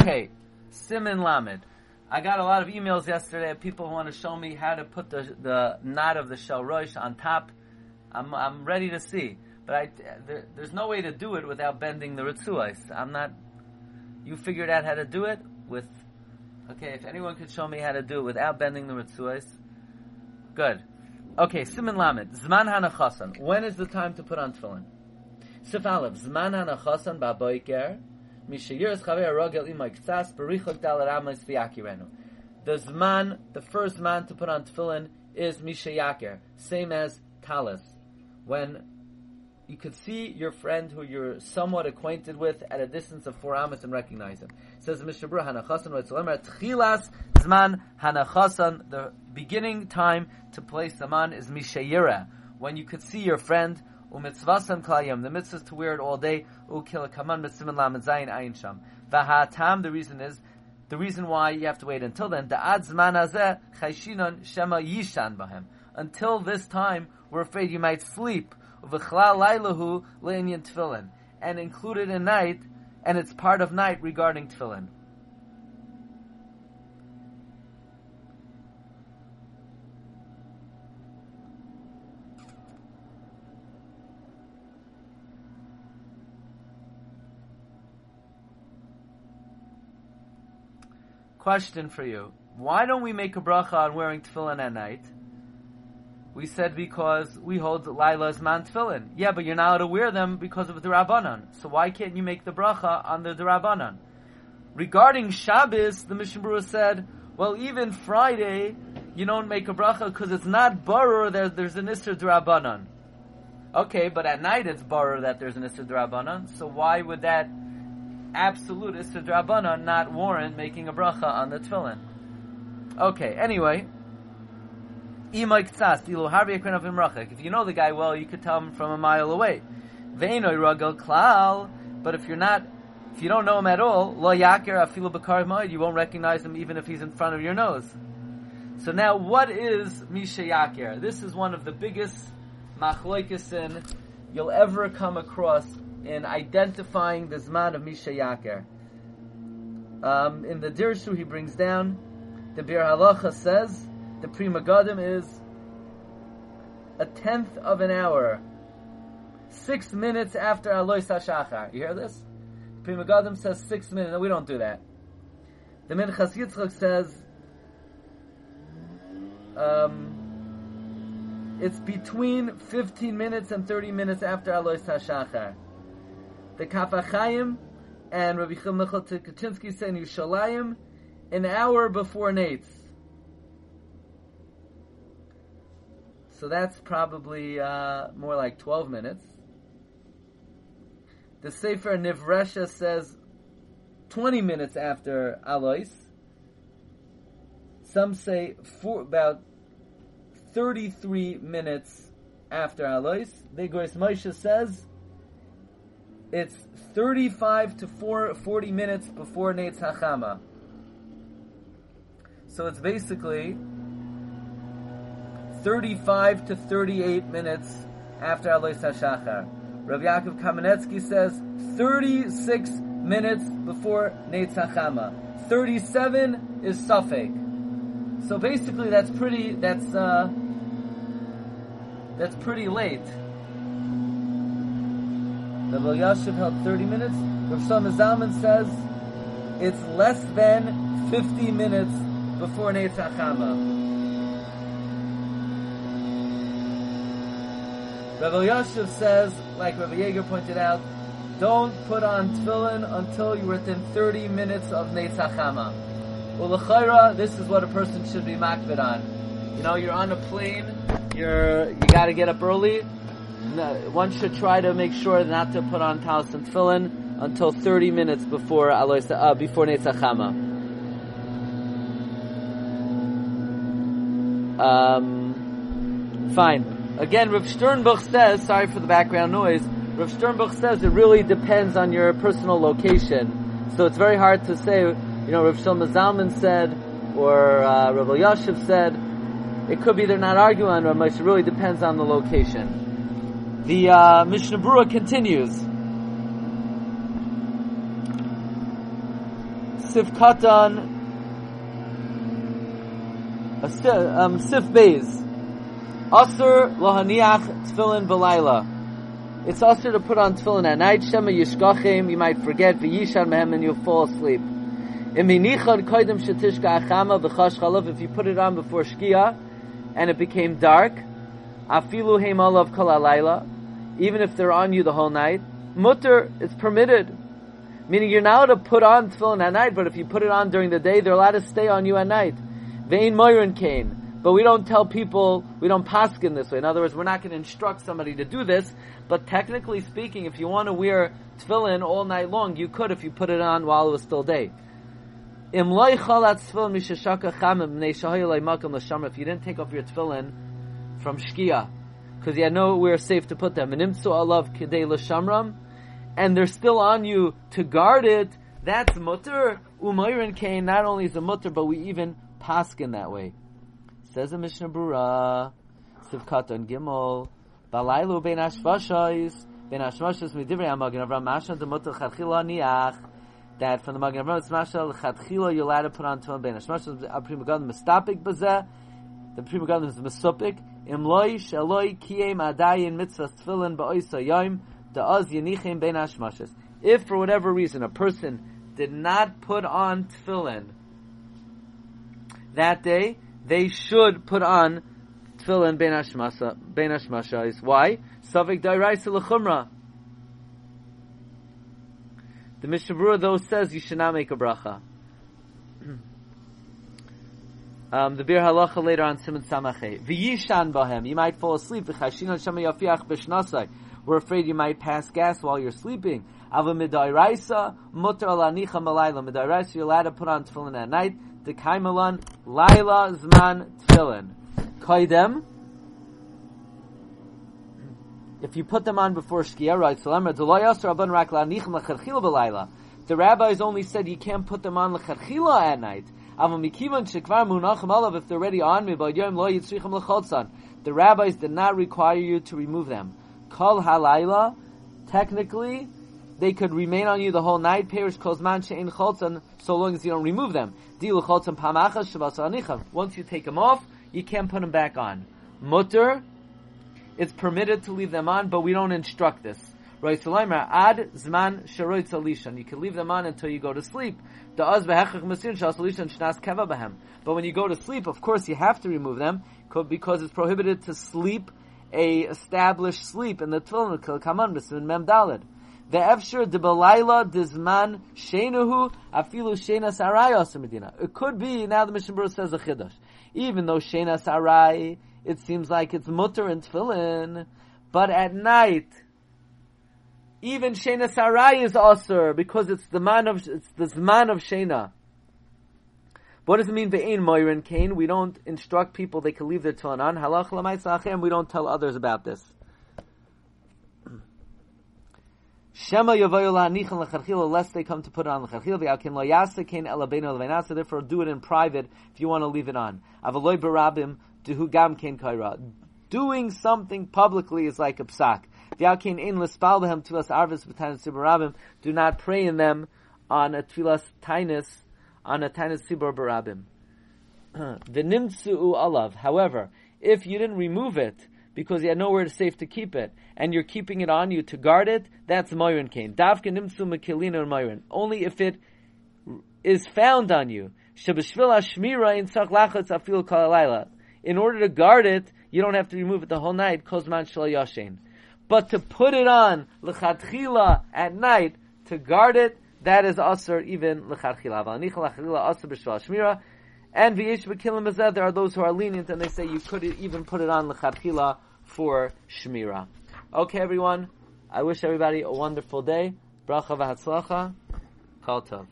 Okay, Simin Lamed. I got a lot of emails yesterday people want to show me how to put the the knot of the shel on top. I'm I'm ready to see, but I there, there's no way to do it without bending the ritzuais. I'm not. You figured out how to do it with. Okay, if anyone could show me how to do it without bending the ritzuais, good. Okay, Simin Lamed. Zman hanachasan. When is the time to put on tefillin? Sif Aleph. Zman hanachasan ba'boiker. The zman, the first man to put on tefillin is mishayaker, same as talis. When you could see your friend who you're somewhat acquainted with at a distance of four amas and recognize him. Says Mishabur Hanachasan Tchilas Zman Hanachasan. The beginning time to place the man is Mishayira, when you could see your friend. Umitzvasan klayim. The mitzvah is to wear it all day. Ukil kaman mitzimin lamed zayin ayin sham. Vahatam. The reason is the reason why you have to wait until then. Da'ad zman hazeh chayshinon shema yishan bahem. Until this time, we're afraid you might sleep. V'chlal lailahu le'inyan tefillin. And included in night, and it's part of night regarding tefillin. Question for you. Why don't we make a bracha on wearing tefillin at night? We said because we hold Lila's man tefillin. Yeah, but you're not allowed to wear them because of the Rabbanan. So why can't you make the bracha on the Rabbanan? Regarding Shabbos, the Mishnah Berurah said, well, even Friday, you don't make a bracha because it's not barer that there's an Isser Drabanan. Okay, but at night it's barer that there's an Isser Drabanan. So why would that absolute Isser Drabanan not warrant making a bracha on the tefillin? Okay, anyway. If you know the guy well, you could tell him from a mile away. But if you're not, if you don't know him at all, lo yakir you won't recognize him even if he's in front of your nose. So now, what is misha yakir? This is one of the biggest machloikesin you'll ever come across in identifying the zman of misha yakir. Um, in the Dirshu, he brings down the Bir Halacha says the Pri Megadim is a tenth of an hour, six minutes after Alois HaShachar. You hear this? Pri Megadim says six minutes. No, we don't do that. The Minchas Yitzchak says um, it's between 15 minutes and 30 minutes after Alois HaShachar. The Kaf HaChaim and Rabbi Michal Tukachinsky say in Yushalayim, an hour before Nates. So that's probably uh, more like 12 minutes. The Sefer Nivresha says 20 minutes after Alois. Some say about 33 minutes after Alois. The Igros Moshe says it's 35 to 40 minutes before Neitz Hachama. So it's basically 35 to 38 minutes after Alois HaShachar. Rav Yaakov Kamenetsky says 36 minutes before Neitz Hachama. 37 is safek. So basically that's pretty, that's, uh, that's pretty late. The Elyashiv held 30 minutes. Rav Shlomo Zalman says it's less than 50 minutes before Neitz Hachama. Rav Elyashiv says, like Rav Yeager pointed out, don't put on tefillin until you're within 30 minutes of Neitz Hachama. Well, l'chayra, this is what a person should be makbid on. You know, you're on a plane, you're, you gotta get up early, one should try to make sure not to put on talis and tefillin until 30 minutes before Alois, uh, before Neitz Hachama. Um, fine. Again, Rav Sternbuch says, sorry for the background noise, Rav Sternbuch says it really depends on your personal location. So it's very hard to say, you know, Rav Shlomo Zalman said, or uh, Rav Elyashiv said, it could be they're not arguing on It really depends on the location. The uh, Mishnah Berurah continues. Sif um, Sif Beis. Asr lohaniach tefillin v'layla. It's asr to put on tefillin at night. Shema yishkachim, you might forget, v'yishan mehem, and you'll fall asleep. If you put it on before shkia, and it became dark, afilu heim olav kol alayla, even if they're on you the whole night, mutter, it's permitted. Meaning you're not allowed to put on tefillin at night, but if you put it on during the day, they're allowed to stay on you at night. Vein moirin kane. But we don't tell people, we don't paskin this way. In other words, we're not going to instruct somebody to do this, but technically speaking, if you want to wear tefillin all night long, you could if you put it on while it was still day. If you didn't take off your tefillin from shkia, because you had nowhere safe to put them, and and they're still on you to guard it, that's mutter. Umayrin kain not only is a mutter, but we even paskin that way. Says the Mishnah Berurah, Sivkat and Gimel, Balailu ben Ashvashais, ben Ashvashais midivrei Amagin Avram Masha demutel chadchila niach, that from the Magen it's Masha chadchila you're allowed to put on Tefillin ben Ashvashais, a Pri Megadim mistapik bazeh, the Pri Megadim is misupik, adayin mitzvah tefillin ba'oisa ben. If for whatever reason a person did not put on tefillin that day, they should put on tefillin ben hashmasa. Why? Savik dairaisa l'chumra. The Mishnah though says you should not make a bracha. Um, the Bir Halacha later on Simon Samachay. V'yishan bahem. You might fall asleep. V'chashin shema yafiach b'shnasai. We're afraid you might pass gas while you're sleeping. Ava midairaisa mutar alanicha malayla. Midairaisa you're allowed to put on tefillin at night the kaimalan laila zman tefillin. Kaidem. If you put them on before shkia, right? So the rabbis only said you can't put them on lechatchila at night. If they're already on me, the rabbis did not require you to remove them. Kol halayla, technically, they could remain on you the whole night. Perish kozman she'in cholzan, so long as you don't remove them. Dilu cholzan pamachas shabasa Once you take them off, you can't put them back on. Mutter, it's permitted to leave them on, but we don't instruct this. Right, so ad zman sharoit salishan. You can leave them on until you go to sleep. But when you go to sleep, of course you have to remove them because it's prohibited to sleep a established sleep in the tefillin. Kaman mem dalid. The Efshir de Belayla Dizman Shenuhu Afilu Shena Sarai Medina. It could be now the Mishnah Berurah says a chiddush. Even though Shena Sarai, it seems like it's mutter and tefillin, but at night, even Shena Sarai is aser because it's the man of it's the man of Shena. What does it mean? Ve'ein moirin kain. We don't instruct people they can leave their tefillin on. Halach l'maisachem. We don't tell others about this. Shema yavayu la'anichan lecharchila, lest they come to put it on lecharchila. V'akin lo yasa kain elabeinu. Therefore, do it in private if you want to leave it on. Avaloy barabim duhu gam kaira. Doing something publicly is like a psak. Do not pray in them on a tfilas tainis, on a tainis sibur barabim. V'nimtsu alav. However, if you didn't remove it, because you had nowhere safe to keep it, and you're keeping it on you to guard it, that's Moirin Kain. Davka Nimsu Mekilina Moirin. Only if it is found on you. In Afil Kalalayla. In order to guard it, you don't have to remove it the whole night, Kozman Shal Yashin. But to put it on L'chadchila at night, to guard it, that is Asr even L'chadchila. V'anicha L'chadchila Asr B'Shval Shmira. And V'yesh B'Kilim there are those who are lenient and they say you could even put it on L'chadchila for Shmira. Okay, everyone. I wish everybody a wonderful day. Bracha v'hatzlacha. Kol tov.